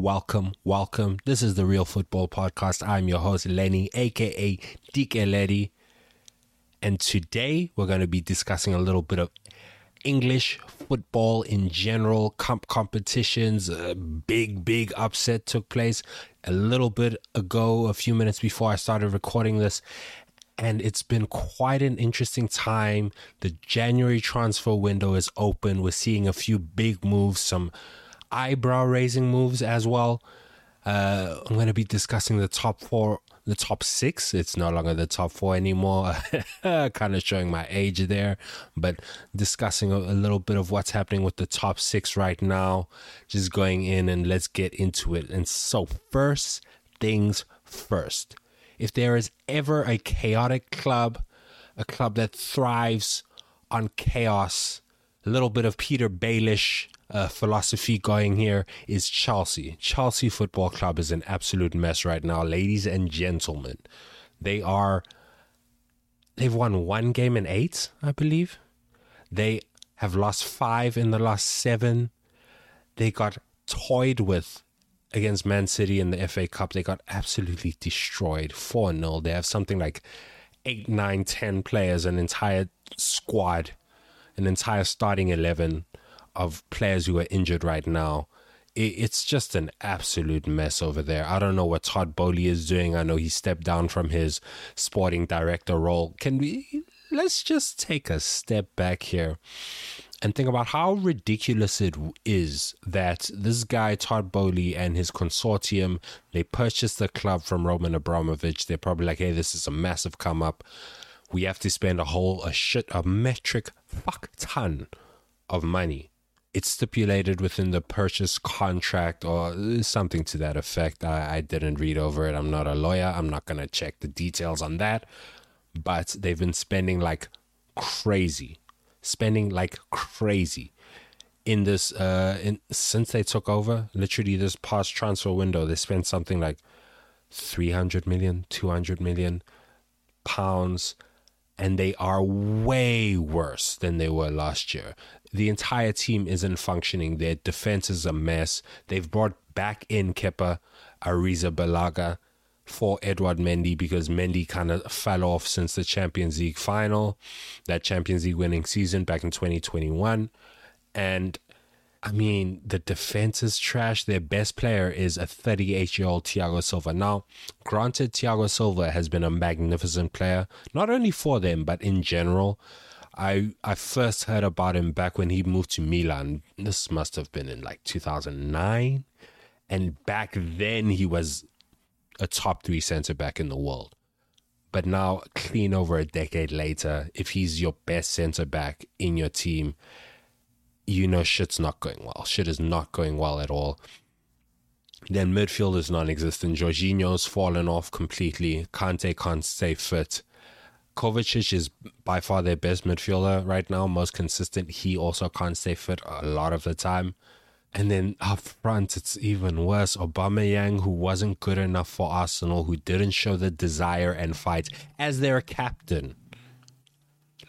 Welcome, welcome. This is the Real Football Podcast. I'm your host, Lenny, aka DK Letty. And today we're going to be discussing a little bit of English football in general, comp competitions. A big, big upset took place a little bit ago, a few minutes before I started recording this. And it's been quite an interesting time. The January transfer window is open. We're seeing a few big moves, some eyebrow raising moves as well. Uh, I'm going to be discussing the top four, the top six. It's no longer the top four anymore. kind of showing my age there, but discussing a, a, little bit of what's happening with the top six right now. Just going in and let's get into it. And so, first things first. If there is ever a chaotic club, a club that thrives on chaos, little bit of Petyr Baelish uh, philosophy going here is Chelsea. Chelsea Football Club is an absolute mess right now, ladies and gentlemen. They are. They've won one game in eight, I believe. They have lost five in the last seven. They got toyed with against Man City in the FA Cup. They got absolutely destroyed 4 0. They have something like eight, nine, ten players, an entire squad, an entire starting 11 of players who are injured right now. It's just an absolute mess over there. I don't know what Todd Boehly is doing. I know he stepped down from his sporting director role. Can we let's just take a step back here and think about how ridiculous it is that this guy Todd Boehly and his consortium they purchased the club from Roman Abramovich. They're probably like, hey, this is a massive come up. We have to spend a whole a shit a metric fuck ton of money it's stipulated within the purchase contract or something to that effect. I, I didn't read over it. I'm not a lawyer. I'm not to check the details on that. But they've been spending like crazy, spending like crazy in this uh in since they took over literally this past transfer window they spent something like 300 million 200 million pounds and they are way worse than they were last year the entire team isn't functioning. Their defense is a mess. They've brought back in Kepa Arrizabalaga for Edouard Mendy because Mendy kind of fell off since the Champions League final, that Champions League winning season back in 2021. And I mean, the defense is trash. Their best player is a 38 year old Thiago Silva. Now, granted, Thiago Silva has been a magnificent player, not only for them, but in general. I I first heard about him back when he moved to Milan. This must have been in like 2009, and back then he was a top three center back in the world. But now, clean over a decade later, if he's your best center back in your team, you know shit's not going well. Shit is not going well at all. Then midfield is non-existent. Jorginho's fallen off completely. Kante can't stay fit. Kovacic is by far their best midfielder right now, most consistent. He also can't stay fit a lot of the time. And then up front, it's even worse. Aubameyang, who wasn't good enough for Arsenal, who didn't show the desire and fight as their captain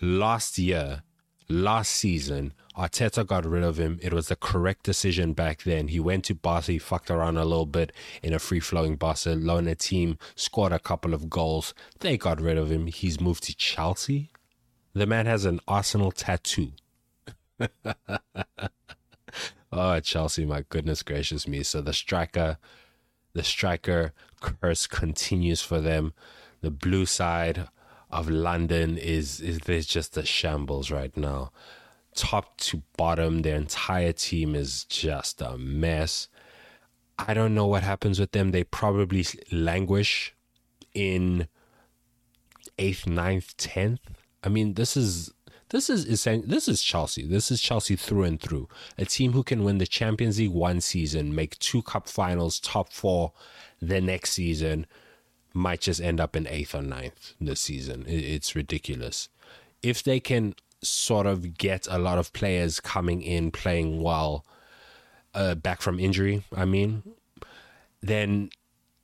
last year, last season, Arteta got rid of him. It was the correct decision back then. He went to Barca, he fucked around a little bit in a free flowing Barcelona team, scored a couple of goals. They got rid of him. He's moved to Chelsea. The man has an Arsenal tattoo. oh, Chelsea, my goodness gracious me. So the striker, the striker curse continues for them. The blue side of London is is there's just a shambles right now top to bottom. Their entire team is just a mess. I don't know what happens with them. They probably languish in eighth, ninth, tenth. I mean, this is this is this is Chelsea. This is Chelsea through and through. A team who can win the Champions League one season, make two cup finals, top four the next season, might just end up in eighth or ninth this season. It's ridiculous. If they can sort of get a lot of players coming in playing well uh, back from injury, I mean, then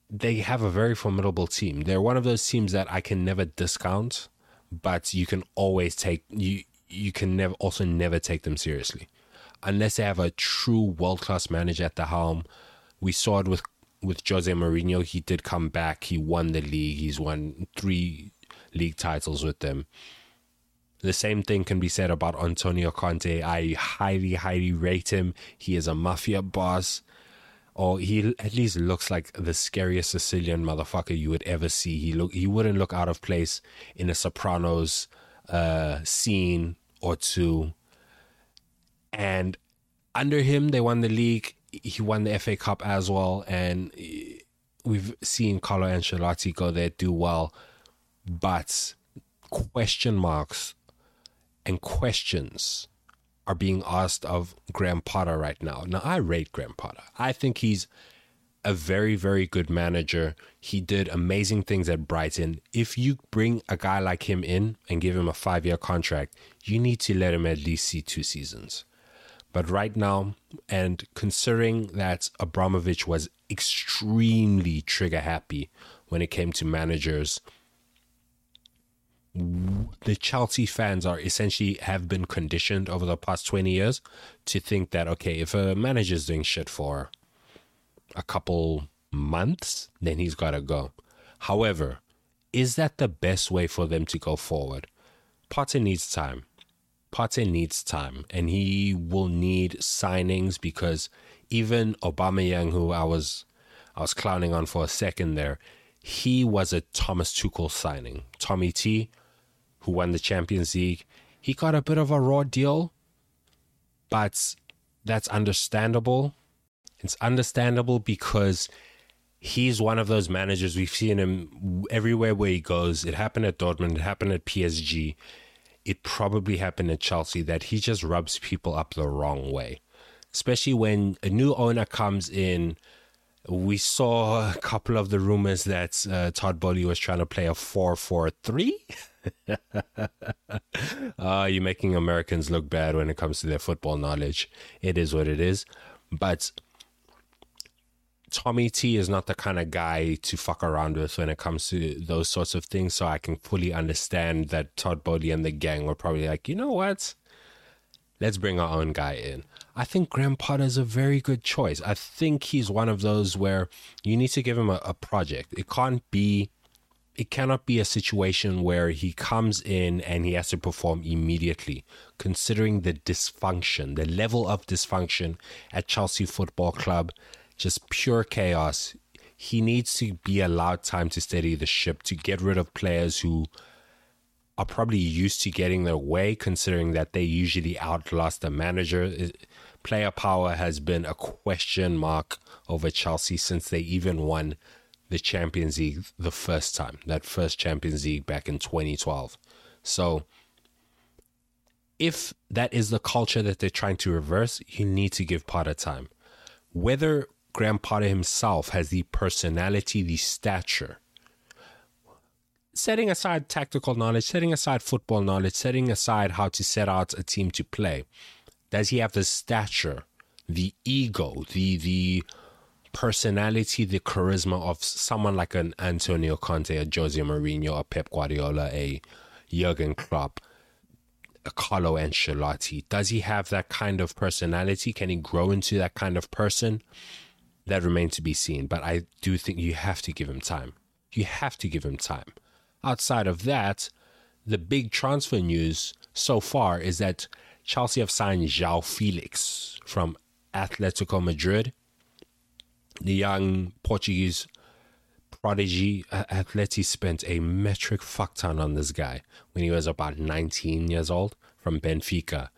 they have a very formidable team. They're one of those teams that I can never discount, but you can always take you you can never also never take them seriously. unless they have a true world class manager at the helm. We saw it with with Jose Mourinho. He did come back. He won the league. He's won three league titles with them. The same thing can be said about Antonio Conte. I highly, highly rate him. He is a mafia boss or he at least looks like the scariest Sicilian motherfucker you would ever see. He look he wouldn't look out of place in a Sopranos uh, scene or two. And under him, they won the league. He won the FA Cup as well, and we've seen Carlo Ancelotti go there do well, but question marks and questions are being asked of Graham Potter right now. Now, I rate Graham Potter. I think he's a very, very good manager. He did amazing things at Brighton. If you bring a guy like him in and give him a five year contract, you need to let him at least see two seasons. But right now, and considering that Abramovich was extremely trigger happy when it came to managers the Chelsea fans are essentially have been conditioned over the past 20 years to think that, okay, if a manager's doing shit for a couple months, then he's got to go. However, is that the best way for them to go forward? Potter needs time. Potter needs time, and he will need signings because even Aubameyang, who I was I was clowning on for a second there, he was a Thomas Tuchel signing. Tommy T who won the Champions League, he got a bit of a raw deal, but that's understandable. It's understandable because he's one of those managers we've seen him everywhere where he goes. It happened at Dortmund, it happened at PSG, it probably happened at Chelsea that he just rubs people up the wrong way. Especially when a new owner comes in. We saw a couple of the rumors that uh, Todd Boehly was trying to play a 4 4 3. uh, you're making Americans look bad when it comes to their football knowledge. It is what it is. But Tommy T is not the kind of guy to fuck around with when it comes to those sorts of things. So I can fully understand that Todd Boehly and the gang were probably like, you know what? Let's bring our own guy in. I think Graham Potter is a very good choice. I think he's one of those where you need to give him a, a project. It can't be it cannot be a situation where he comes in and he has to perform immediately, considering the dysfunction, the level of dysfunction at Chelsea Football Club, just pure chaos. He needs to be allowed time to steady the ship, to get rid of players who are probably used to getting their way, considering that they usually outlast the manager. Player power has been a question mark over Chelsea since they even won the Champions League the first time, that first Champions League back in 2012. So, if that is the culture that they're trying to reverse, you need to give Potter time. Whether Graham Potter himself has the personality, the stature, setting aside tactical knowledge, setting aside football knowledge, setting aside how to set out a team to play, does he have the stature, the ego, the the personality, the charisma of someone like an Antonio Conte, a Jose Mourinho, a Pep Guardiola, a Jurgen Klopp, a Carlo Ancelotti? Does he have that kind of personality? Can he grow into that kind of person? That remains to be seen. But I do think you have to give him time. You have to give him time. Outside of that, the big transfer news so far is that Chelsea have signed João Felix from Atletico Madrid the young Portuguese prodigy Atleti spent a metric fuck ton on this guy when he was about 19 years old from Benfica.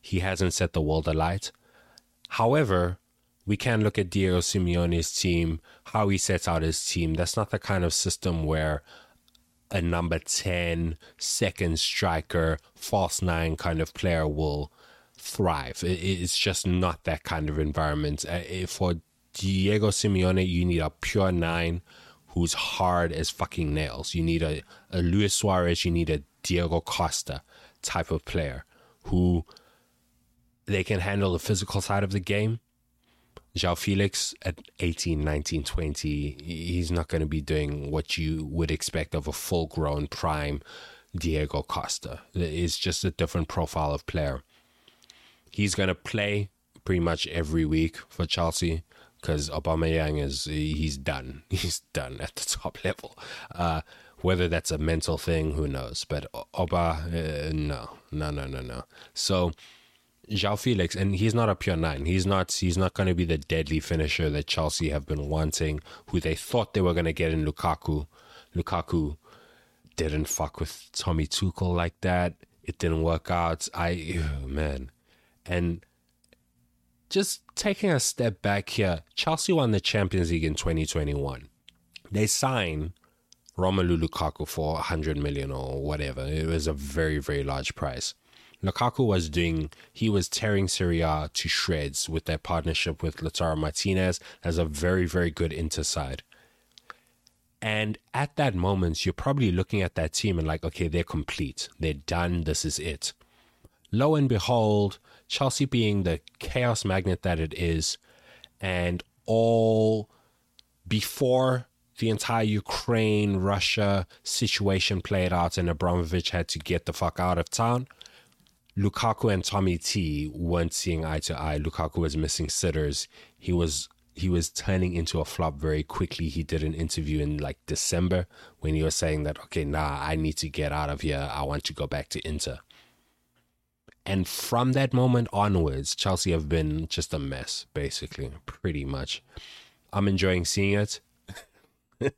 He hasn't set the world alight. However, we can look at Diego Simeone's team, how he sets out his team. That's not the kind of system where a number 10 second striker, false nine kind of player will thrive. It's just not that kind of environment. Uh, for Diego Simeone, you need a pure nine who's hard as fucking nails. You need a, a Luis Suarez, you need a Diego Costa type of player who they can handle the physical side of the game. João Felix at 18, 19, 20, he's not going to be doing what you would expect of a full grown prime Diego Costa. It's just a different profile of player. he's going to play pretty much every week for Chelsea because Aubameyang is he's done. He's done at the top level. Uh, whether that's a mental thing, who knows? But Oba, uh, no, no, no, no, no. So João Felix, and he's not a pure nine. He's not. He's not going to be the deadly finisher that Chelsea have been wanting. Who they thought they were going to get in Lukaku. Lukaku didn't fuck with Tommy Tuchel like that. It didn't work out. I oh, man, and just taking a step back here, Chelsea won the Champions League in 2021. They signed Romelu Lukaku for 100 million or whatever. It was a very, very large price. Lukaku was doing, he was tearing Serie A to shreds with their partnership with Lautaro Martinez as a very, very good interside. And at that moment, you're probably looking at that team and like, okay, they're complete. They're done. This is it. Lo and behold, Chelsea being the chaos magnet that it is, and all before the entire Ukraine Russia situation played out and Abramovich had to get the fuck out of town, Lukaku and Tommy T weren't seeing eye to eye. Lukaku was missing sitters. He was he was turning into a flop very quickly. He did an interview in like December when he was saying that okay, nah, I need to get out of here. I want to go back to Inter. And from that moment onwards, Chelsea have been just a mess, basically, pretty much. I'm enjoying seeing it.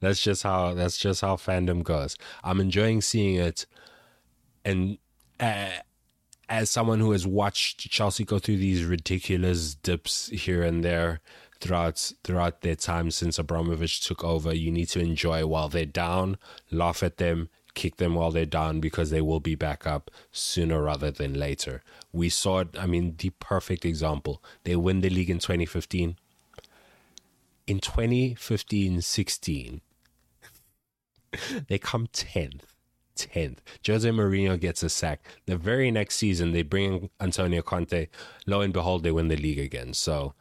that's just how that's just how fandom goes. I'm enjoying seeing it and uh, as someone who has watched Chelsea go through these ridiculous dips here and there throughout throughout their time since Abramovich took over, you need to enjoy while they're down, laugh at them, kick them while they're down because they will be back up sooner rather than later. We saw it, I mean, the perfect example. They win the league in 2015. In 2015 16, they come 10th 10th. Jose Mourinho gets a sack. The very next season, they bring Antonio Conte. Lo and behold, they win the league again. So,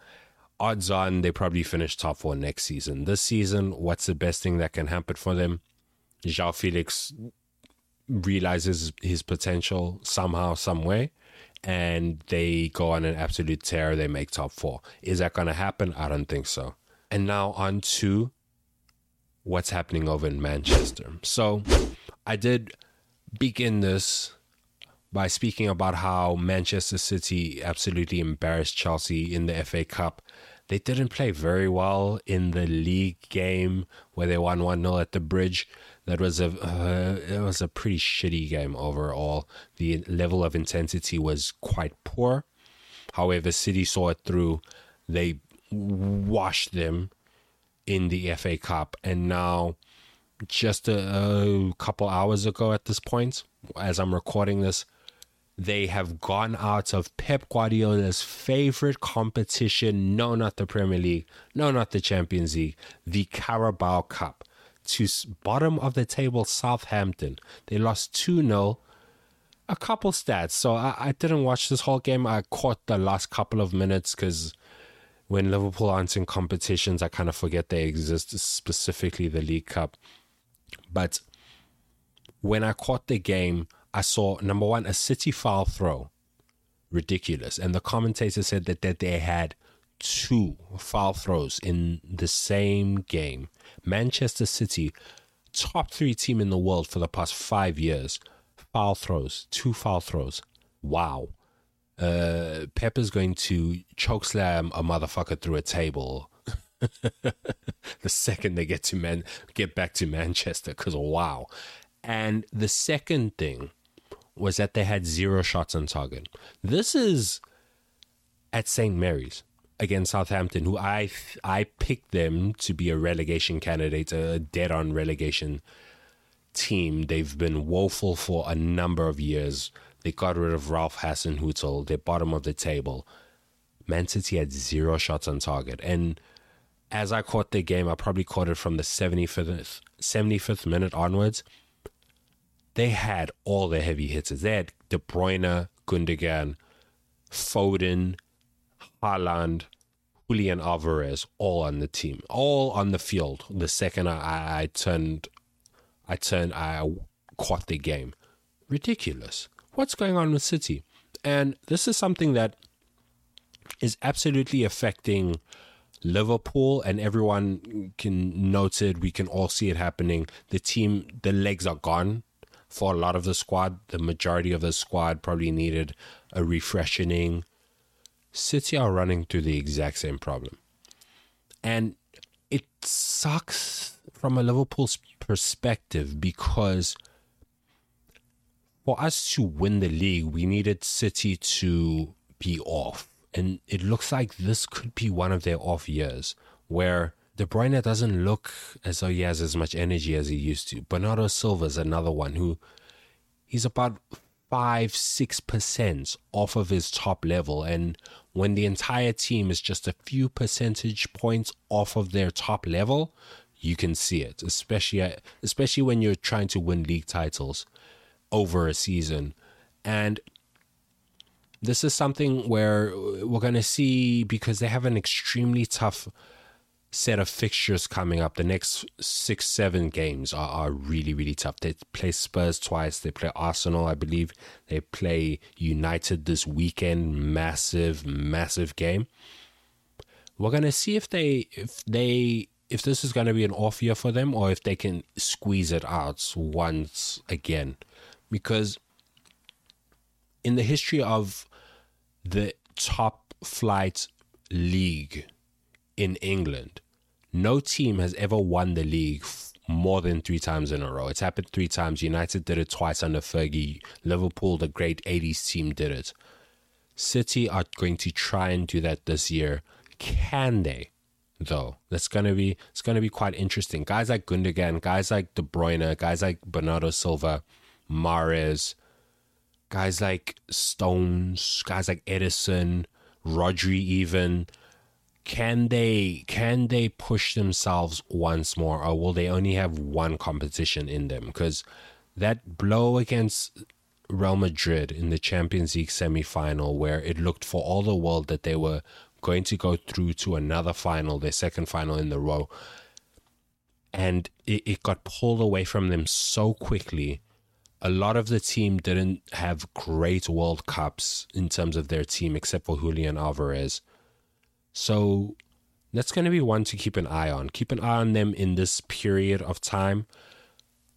odds on, they probably finish top four next season. This season, what's the best thing that can happen for them? João Felix realizes his potential somehow, some way, and they go on an absolute tear. They make top four. Is that going to happen? I don't think so. And now on to what's happening over in Manchester. So I did begin this by speaking about how Manchester City absolutely embarrassed Chelsea in the FA Cup. They didn't play very well in the league game where they won 1 0 at the bridge. That was a uh, it was a pretty shitty game overall. The level of intensity was quite poor. However, City saw it through. They washed them in the FA Cup, and now just a, a couple hours ago at this point, as I'm recording this, they have gone out of Pep Guardiola's favorite competition. No, not the Premier League. No, not the Champions League. The Carabao Cup. To bottom of the table, Southampton. They lost 2 0. A couple stats. So I, I didn't watch this whole game. I caught the last couple of minutes because when Liverpool aren't in competitions, I kind of forget they exist, specifically the League Cup. But when I caught the game, I saw number one, a City foul throw. Ridiculous. And the commentator said that, that they had two foul throws in the same game. Manchester City, top three team in the world for the past five years, foul throws, two foul throws. Wow. Uh, Pepper's going to chokeslam a motherfucker through a table the second they get to man get back to Manchester because wow. And the second thing was that they had zero shots on target. This is at St. Mary's against Southampton, who I I picked them to be a relegation candidate, a dead on relegation team. They've been woeful for a number of years. They got rid of Ralph Hasenhüttl. They're bottom of the table. Man City had zero shots on target, and as I caught the game, I probably caught it from the 75th, 75th minute onwards. They had all the heavy hitters. They had De Bruyne, Gundogan, Foden, Haaland, Julian Alvarez, all on the team, all on the field. The second I, I turned, I turned, I caught the game. Ridiculous. What's going on with City? And this is something that is absolutely affecting Liverpool, and everyone can note it. We can all see it happening. The team, the legs are gone for a lot of the squad. The majority of the squad probably needed a refreshing. City are running through the exact same problem. And it sucks from a Liverpool's perspective because for us to win the league, we needed City to be off. And it looks like this could be one of their off years where De Bruyne doesn't look as though he has as much energy as he used to. Bernardo Silva is another one who he's about five, six percent off of his top level. And when the entire team is just a few percentage points off of their top level, you can see it, especially especially when you're trying to win league titles over a season. And this is something where we're going to see because they have an extremely tough set of fixtures coming up. The next six, seven games are, are really, really tough. They play Spurs twice. They play Arsenal, I believe. They play United this weekend. Massive, massive game. We're gonna see if they if they if this is gonna be an off year for them or if they can squeeze it out once again. Because in the history of the top flight league in England, no team has ever won the league more than three times in a row. It's happened three times. United did it twice under Fergie. Liverpool, the great 80s team, did it. City are going to try and do that this year. Can they? Though that's gonna be it's gonna be quite interesting. Guys like Gundogan, guys like De Bruyne, guys like Bernardo Silva, Mahrez, guys like Stones, guys like Ederson, Rodri, even. Can they can they push themselves once more or will they only have one competition in them? Because that blow against Real Madrid in the Champions League semi-final where it looked for all the world that they were going to go through to another final their second final in the row. And it, it got pulled away from them so quickly a lot of the team didn't have great World Cups in terms of their team, except for Julian Alvarez. So that's going to be one to keep an eye on. Keep an eye on them in this period of time.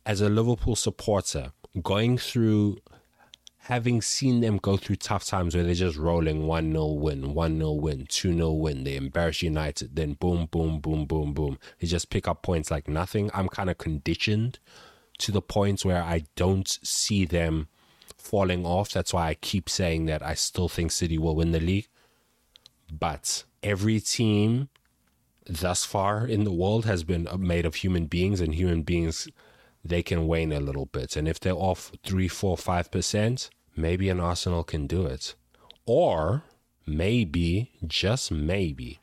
As a Liverpool supporter, going through, having seen them go through tough times where they're just rolling 1 0 win, 1 0 win, 2 0 win, they embarrass United, then boom, boom, boom, boom, boom. They just pick up points like nothing. I'm kind of conditioned to the point where I don't see them falling off. That's why I keep saying that I still think City will win the league. But every team thus far in the world has been made of human beings, and human beings they can wane a little bit. And if they're off three, four, five percent, maybe an Arsenal can do it. Or maybe, just maybe,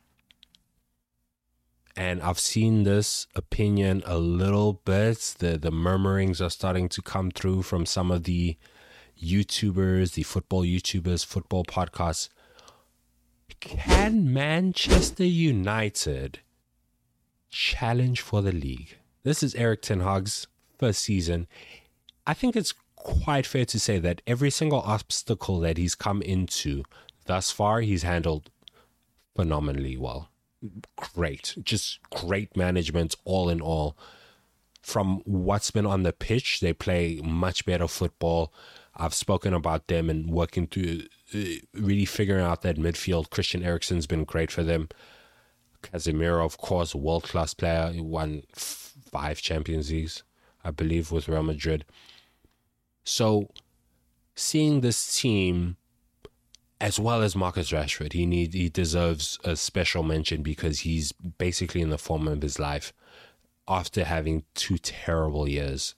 and I've seen this opinion a little bit. The the murmurings are starting to come through from some of the YouTubers, the football YouTubers, football podcasts. Can Manchester United challenge for the league? This is Erik Ten Hag's first season. I think it's quite fair to say that every single obstacle that he's come into thus far, he's handled phenomenally well great, just great management all in all. From what's been on the pitch, they play much better football. I've spoken about them and working through really figuring out that midfield. Christian Eriksen's been great for them. Casemiro, of course, world class player. Won five Champions Leagues, I believe, with Real Madrid. So, seeing this team as well as Marcus Rashford. He need he deserves a special mention because he's basically in the form of his life after having two terrible years,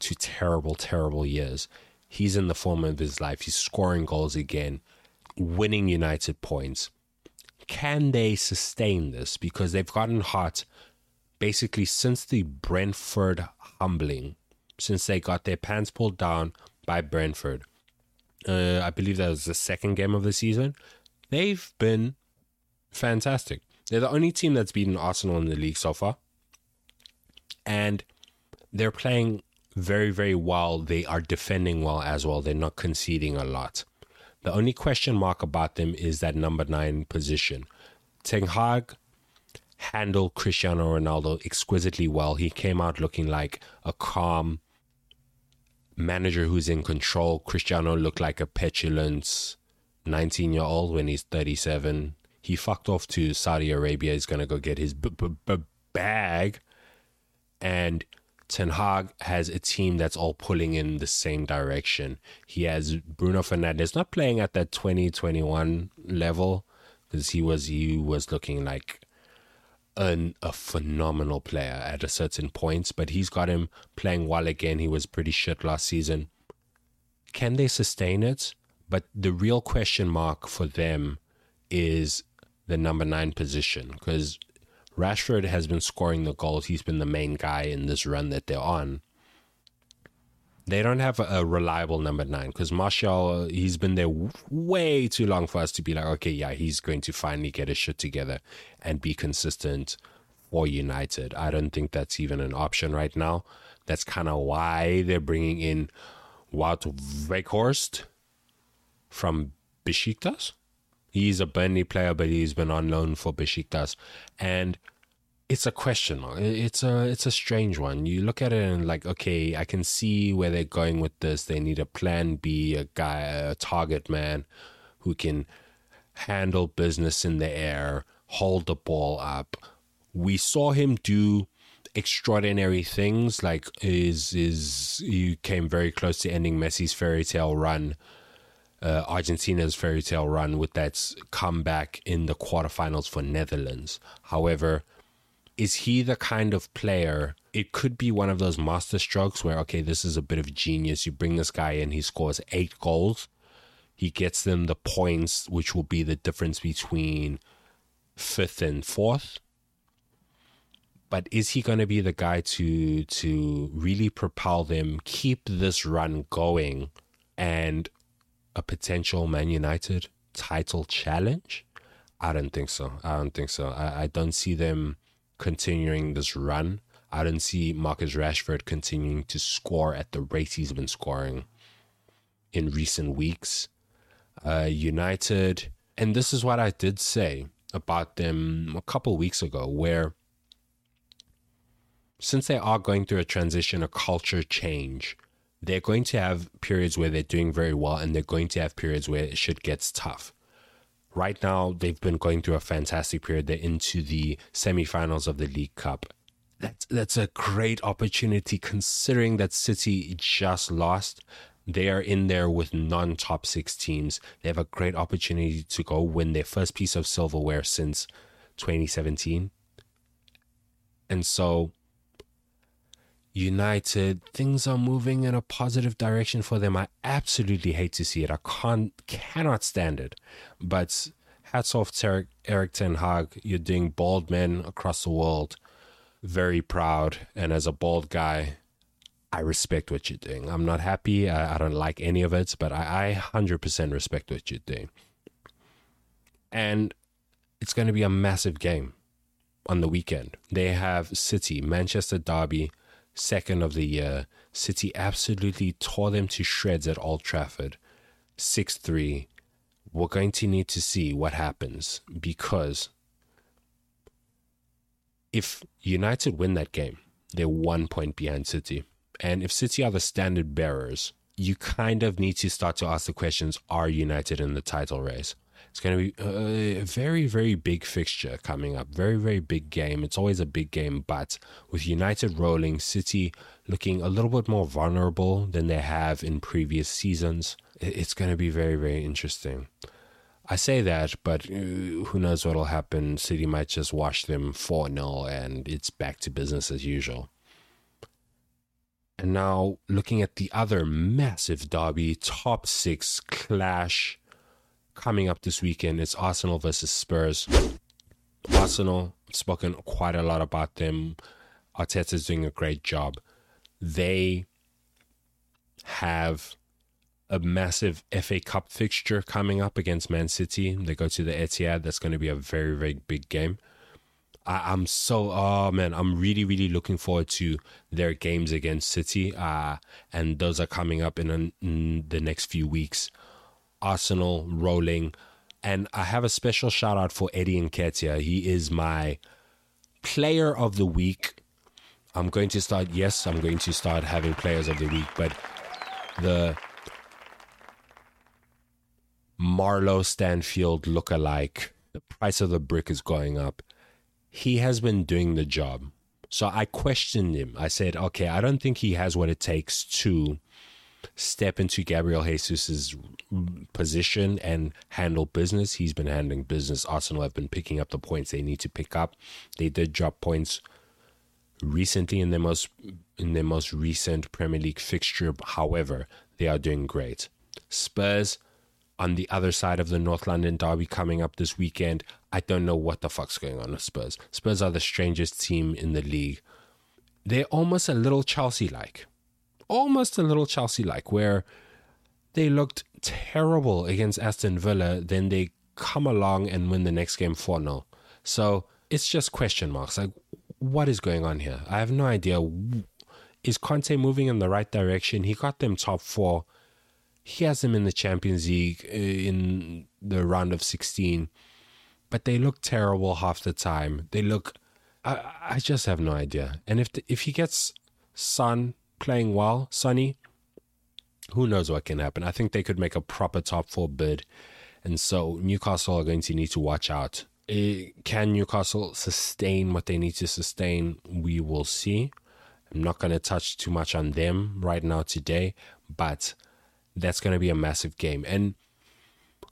two terrible terrible years. He's in the form of his life. He's scoring goals again, winning United points. Can they sustain this because they've gotten hot basically since the Brentford humbling, since they got their pants pulled down by Brentford uh, I believe that was the second game of the season. They've been fantastic. They're the only team that's beaten Arsenal in the league so far. And they're playing very, very well. They are defending well as well. They're not conceding a lot. The only question mark about them is that number nine position. Ten Hag handled Cristiano Ronaldo exquisitely well. He came out looking like a calm manager who's in control. Cristiano looked like a petulant 19 year old when he's 37. He fucked off to Saudi Arabia. He's going to go get his b- b- b- bag. And Ten Hag has a team that's all pulling in the same direction. He has Bruno Fernandes not playing at that 2021 level because he was he was looking like an, a phenomenal player at a certain points, but he's got him playing well again. He was pretty shit last season. Can they sustain it? But the real question mark for them is the number nine position because Rashford has been scoring the goals. He's been the main guy in this run that they're on. They don't have a, reliable number nine because Martial, he's been there w- way too long for us to be like, okay, yeah, he's going to finally get his shit together and be consistent for United. I don't think that's even an option right now. That's kind of why they're bringing in Wout Weghorst from Besiktas. He's a Burnley player, but he's been on loan for Besiktas, and it's a question. It's a it's a strange one. You look at it and like, okay, I can see where they're going with this. They need a plan B, a guy, a target man, who can handle business in the air, hold the ball up. We saw him do extraordinary things like is is he came very close to ending Messi's fairy tale run uh, Argentina's fairy tale run with that comeback in the quarterfinals for Netherlands. However, is he the kind of player? It could be one of those master strokes where, okay, this is a bit of genius. You bring this guy in, he scores eight goals. He gets them the points, which will be the difference between fifth and fourth. But is he going to be the guy to to really propel them, keep this run going, and a potential Man United title challenge? I don't think so. I don't think so. I, I don't see them continuing this run. I don't see Marcus Rashford continuing to score at the rate he's been scoring in recent weeks. Uh, United, and this is what I did say about them a couple weeks ago, where since they are going through a transition, a culture change, they're going to have periods where they're doing very well and they're going to have periods where shit gets tough. Right now, they've been going through a fantastic period. They're into the semifinals of the League Cup. That's, that's a great opportunity considering that City just lost. They are in there with non top six teams. They have a great opportunity to go win their first piece of silverware since 2017. And so United, things are moving in a positive direction for them. I absolutely hate to see it. I can't, cannot stand it. But hats off to Eric, Erik Ten Hag. You're doing bald men across the world. Very proud. And as a bald guy, I respect what you're doing. I'm not happy. I, I don't like any of it, but I, I 100% respect what you're doing. And it's going to be a massive game on the weekend. They have City, Manchester Derby, second of the year. City absolutely tore them to shreds at Old Trafford. 6 3. We're going to need to see what happens because if United win that game, they're one point behind City. And if City are the standard bearers, you kind of need to start to ask the questions are United in the title race? It's going to be a very, very big fixture coming up. Very, very big game. It's always a big game, but with United rolling, City looking a little bit more vulnerable than they have in previous seasons, it's going to be very, very interesting. I say that, but uh, who knows what'll happen? City might just wash them 4 0 and it's back to business as usual. And now, looking at the other massive derby, top six clash coming up this weekend. It's Arsenal versus Spurs. Arsenal, I've spoken quite a lot about them. Arteta's doing a great job. They have a massive FA Cup fixture coming up against Man City. They go to the Etihad. That's going to be a very, very big game. I, am so oh man, I'm really, really looking forward to their games against City. Uh, and those are coming up in, in the next few weeks Arsenal rolling. And I have a special shout out for Eddie Nketiah. He is my player of the week. I'm going to start, yes, I'm going to start having players of the week, but the Marlo Stanfield look-alike, the price of the brick is going up. He has been doing the job. So I questioned him. I said, okay, I don't think he has what it takes to step into Gabriel Jesus's position and handle business. He's been handling business. Arsenal have been picking up the points they need to pick up. They did drop points recently in their most in their most recent Premier League fixture. However, they are doing great. Spurs on the other side of the North London derby coming up this weekend. I don't know what the fuck's going on with Spurs. Spurs are the strangest team in the league. They're almost a little Chelsea like. Almost a little Chelsea like, where they looked terrible against Aston Villa, then they come along and win the next game 4 0. So it's just question marks. Like, what is going on here? I have no idea. Is Conte moving in the right direction? He got them top four he has them in the Champions League uh, in the round of 16, but they look terrible half the time. They look, I, I just have no idea. And if the, if he gets Son playing well, Sonny, who knows what can happen? I think they could make a proper top four bid, and so Newcastle are going to need to watch out. Uh, can Newcastle sustain what they need to sustain? We will see. I'm not going to touch too much on them right now today, but that's going to be a massive game. And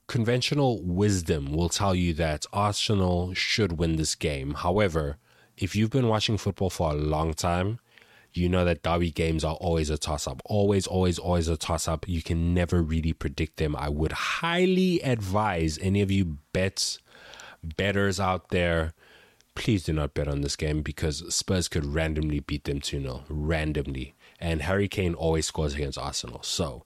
conventional wisdom will tell you that Arsenal should win this game. However, if you've been watching football for a long time, you know that derby games are always a toss up. Always, always, always a toss up. You can never really predict them. I would highly advise any of you bets, betters out there, please do not bet on this game because Spurs could randomly beat them 2 0. Randomly. And Harry Kane always scores against Arsenal. So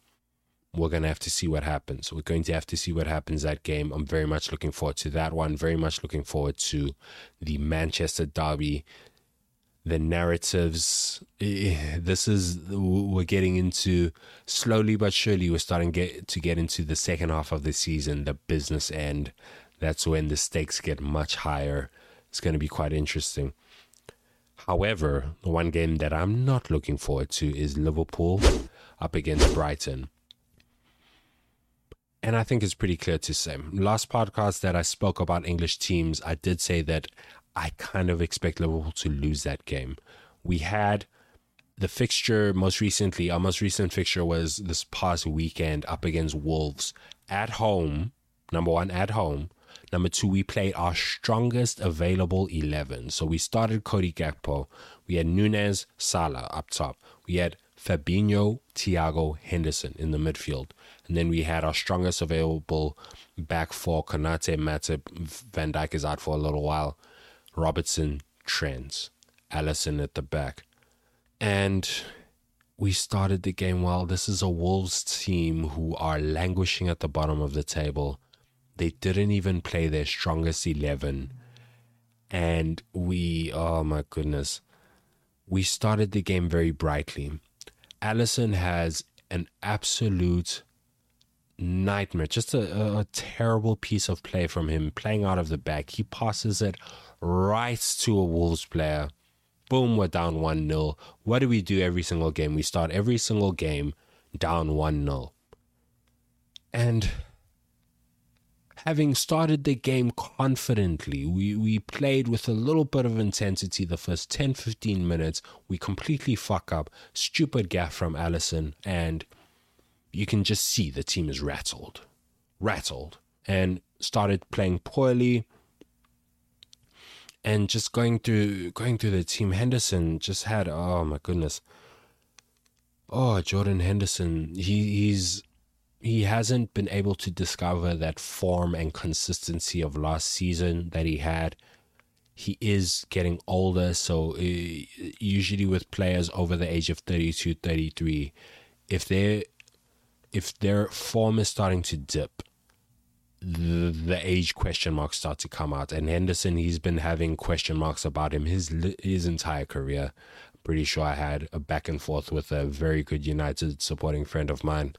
we're going to have to see what happens. We're going to have to see what happens that game. I'm very much looking forward to that one. Very much looking forward to the Manchester Derby. The narratives. This is we're getting into slowly but surely. We're starting get to get into the second half of the season, the business end. That's when the stakes get much higher. It's going to be quite interesting. However, the one game that I'm not looking forward to is Liverpool up against Brighton and I think it's pretty clear to say. Last podcast that I spoke about English teams, I did say that I kind of expect Liverpool to lose that game. We had the fixture most recently, our most recent fixture was this past weekend up against Wolves at home. Number one, at home. Number two, we played our strongest available 11. So we started Cody Gakpo. We had Nunez, Salah up top. We had Fabinho, Thiago, Henderson in the midfield. And then we had our strongest available back four, Konate, Matip, Van Dijk is out for a little while, Robertson, Trent, Alisson at the back. And we started the game well. This is a Wolves team who are languishing at the bottom of the table. They didn't even play their strongest 11. And we, oh my goodness, we started the game very brightly. Alisson has an absolute nightmare. Just a, a, terrible piece of play from him, playing out of the back. He passes it right to a Wolves player. Boom, we're down 1 0. What do we do every single game? We start every single game down 1 0. And having started the game confidently, we, we played with a little bit of intensity the first 10 15 minutes. We completely fuck up. Stupid gaffe from Alisson, And you can just see the team is rattled, rattled, and started playing poorly. And just going through going through the team, Henderson just had oh my goodness, oh Jordan Henderson, he, he's he hasn't been able to discover that form and consistency of last season that he had. He is getting older, so uh, usually with players over the age of 32, 33, if they're if their form is starting to dip, the, age question marks start to come out. And Henderson, he's been having question marks about him his his entire career. Pretty sure I had a back and forth with a very good United supporting friend of mine.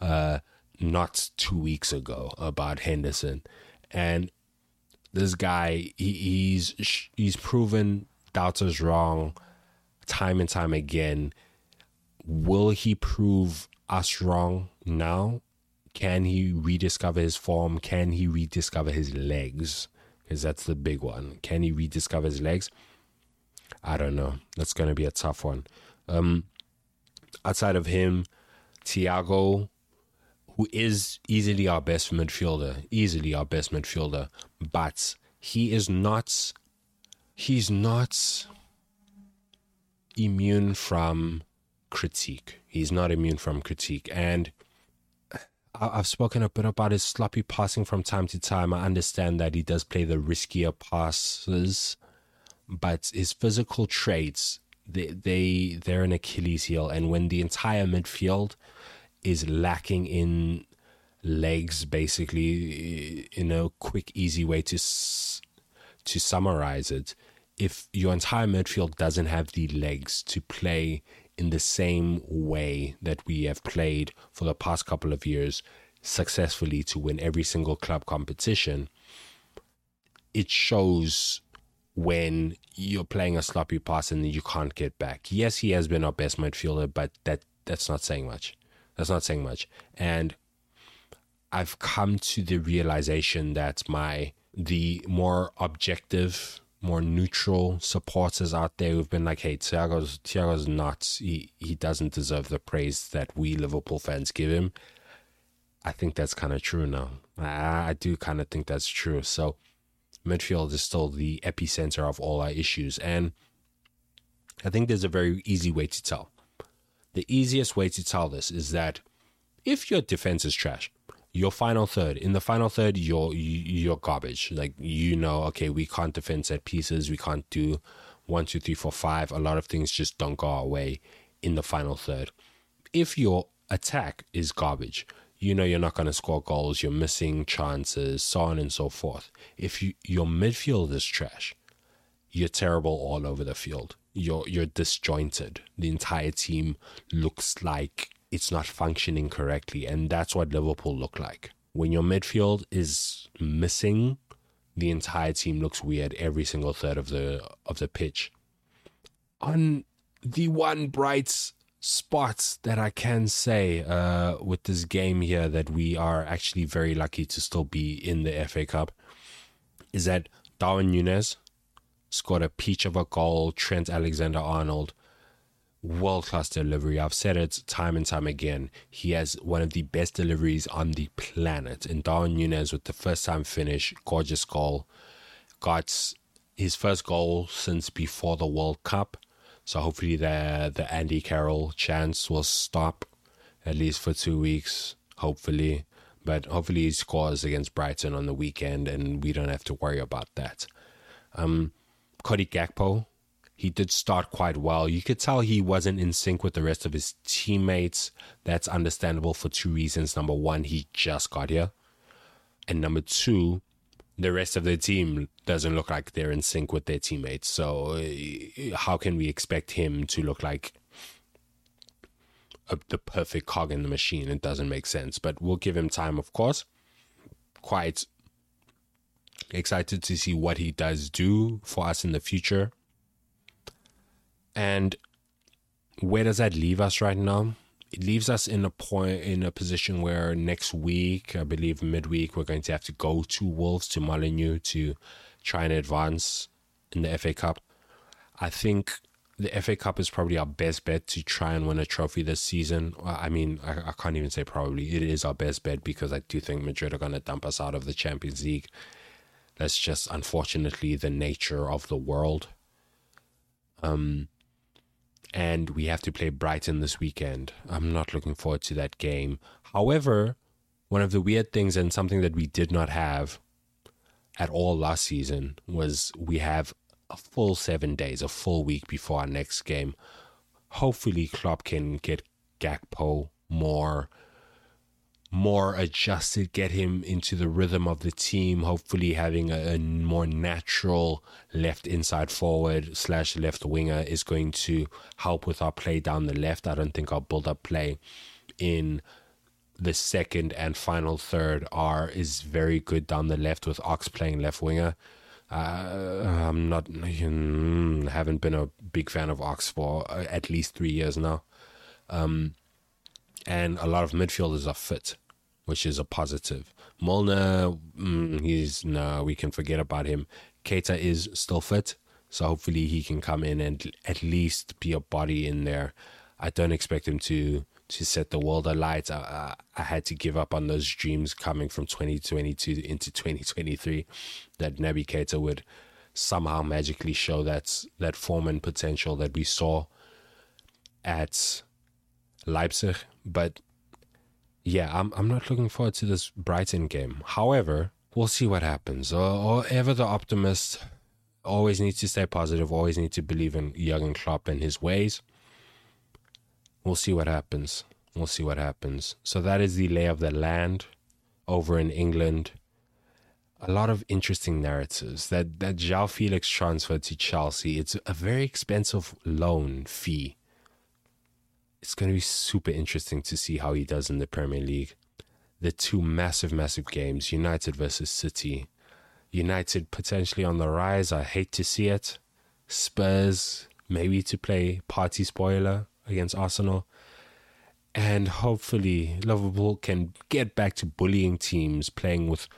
Uh, not two weeks ago about Henderson, and this guy he, he's he's proven doubters wrong time and time again. Will he prove us wrong now? Can he rediscover his form? Can he rediscover his legs? Because that's the big one. Can he rediscover his legs? I don't know. That's going to be a tough one. Um, outside of him, Thiago, who is easily our best midfielder, easily our best midfielder, but he is not. He's not immune from critique. He's not immune from critique, and I've spoken a bit about his sloppy passing from time to time. I understand that he does play the riskier passes, but his physical traits they they they're an Achilles heel, and when the entire midfield is lacking in legs, basically, in a quick, easy way to to summarize it, if your entire midfield doesn't have the legs to play in the same way that we have played for the past couple of years successfully to win every single club competition, it shows when you're playing a sloppy pass and you can't get back. Yes, he has been our best midfielder, but that that's not saying much. That's not saying much. And I've come to the realization that my the more objective, more neutral supporters out there who've been like, "Hey, Thiago's Thiago's nuts. He he doesn't deserve the praise that we Liverpool fans give him." I think that's kind of true now. I, I do kind of think that's true. So midfield is still the epicenter of all our issues, and I think there's a very easy way to tell. The easiest way to tell this is that if your defense is trash, your final third. In the final third you're you're garbage. Like you know okay we can't defend set pieces. We can't do one two three four five. A lot of things just don't go our way in the final third. If your attack is garbage you know you're not going to score goals. You're missing chances so on and so forth. If you, your midfield is trash you're terrible all over the field. You're you're disjointed. The entire team looks like it's not functioning correctly. And that's what Liverpool look like. When your midfield is missing, the entire team looks weird every single third of the of the pitch. On the one bright spot that I can say uh, with this game here that we are actually very lucky to still be in the FA Cup is that Darwin Nunez scored a peach of a goal. Trent Alexander Arnold world class delivery. I've said it time and time again. He has one of the best deliveries on the planet. And Darwin Nunez with the first time finish, gorgeous goal. Got his first goal since before the World Cup. So hopefully the the Andy Carroll chance will stop at least for two weeks. Hopefully. But hopefully he scores against Brighton on the weekend and we don't have to worry about that. Um Cody Gakpo he did start quite well. You could tell he wasn't in sync with the rest of his teammates. That's understandable for two reasons. Number one, he just got here. And number two, the rest of the team doesn't look like they're in sync with their teammates. So, uh, how can we expect him to look like a, the perfect cog in the machine? It doesn't make sense. But we'll give him time, of course. Quite excited to see what he does do for us in the future. And where does that leave us right now? It leaves us in a point in a position where next week, I believe midweek, we're going to have to go to Wolves to Molineux to try and advance in the FA Cup. I think the FA Cup is probably our best bet to try and win a trophy this season. I mean, I, I can't even say probably. It is our best bet because I do think Madrid are going to dump us out of the Champions League. That's just unfortunately the nature of the world. Um, and we have to play Brighton this weekend. I'm not looking forward to that game. However, one of the weird things and something that we did not have at all last season was we have a full seven days, a full week before our next game. Hopefully, Klopp can get Gakpo more more adjusted, get him into the rhythm of the team. Hopefully, having a, a, more natural left inside forward slash left winger is going to help with our play down the left. I don't think our build up play in the second and final third are is very good down the left with Ox playing left winger. Uh, I'm not hmm, haven't been a big fan of Ox for at least three years now, um, and a lot of midfielders are fit, which is a positive. Milner, mm, he's no, we can forget about him. Keita is still fit, so hopefully he can come in and at least be a body in there. I don't expect him to to set the world alight. I, I, I had to give up on those dreams coming from 2022 into 2023 that Naby Keita would somehow magically show that that form and potential that we saw at Leipzig. But yeah, I'm I'm not looking forward to this Brighton game. However, we'll see what happens. Uh, or, or ever the optimist, always needs to stay positive. Always need to believe in Jurgen Klopp and his ways. We'll see what happens. We'll see what happens. So that is the lay of the land over in England. A lot of interesting narratives. That that Joao Felix transfer to Chelsea. It's a very expensive loan fee. It's going to be super interesting to see how he does in the Premier League. The two massive, massive games: United versus City. United potentially on the rise. I hate to see it. Spurs maybe to play party spoiler against Arsenal. And hopefully, Liverpool can get back to bullying teams, playing with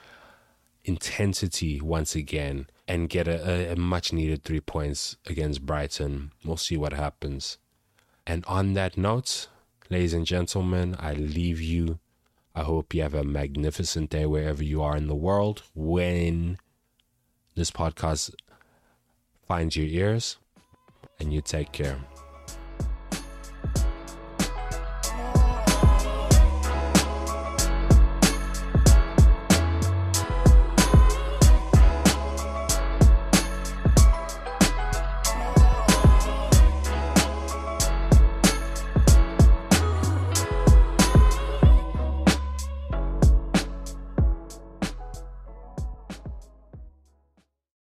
intensity once again, and get a, a much needed three points against Brighton. We'll see what happens. And on that note, ladies and gentlemen, I leave you. I hope you have a magnificent day wherever you are in the world when this podcast finds your ears, and you take care.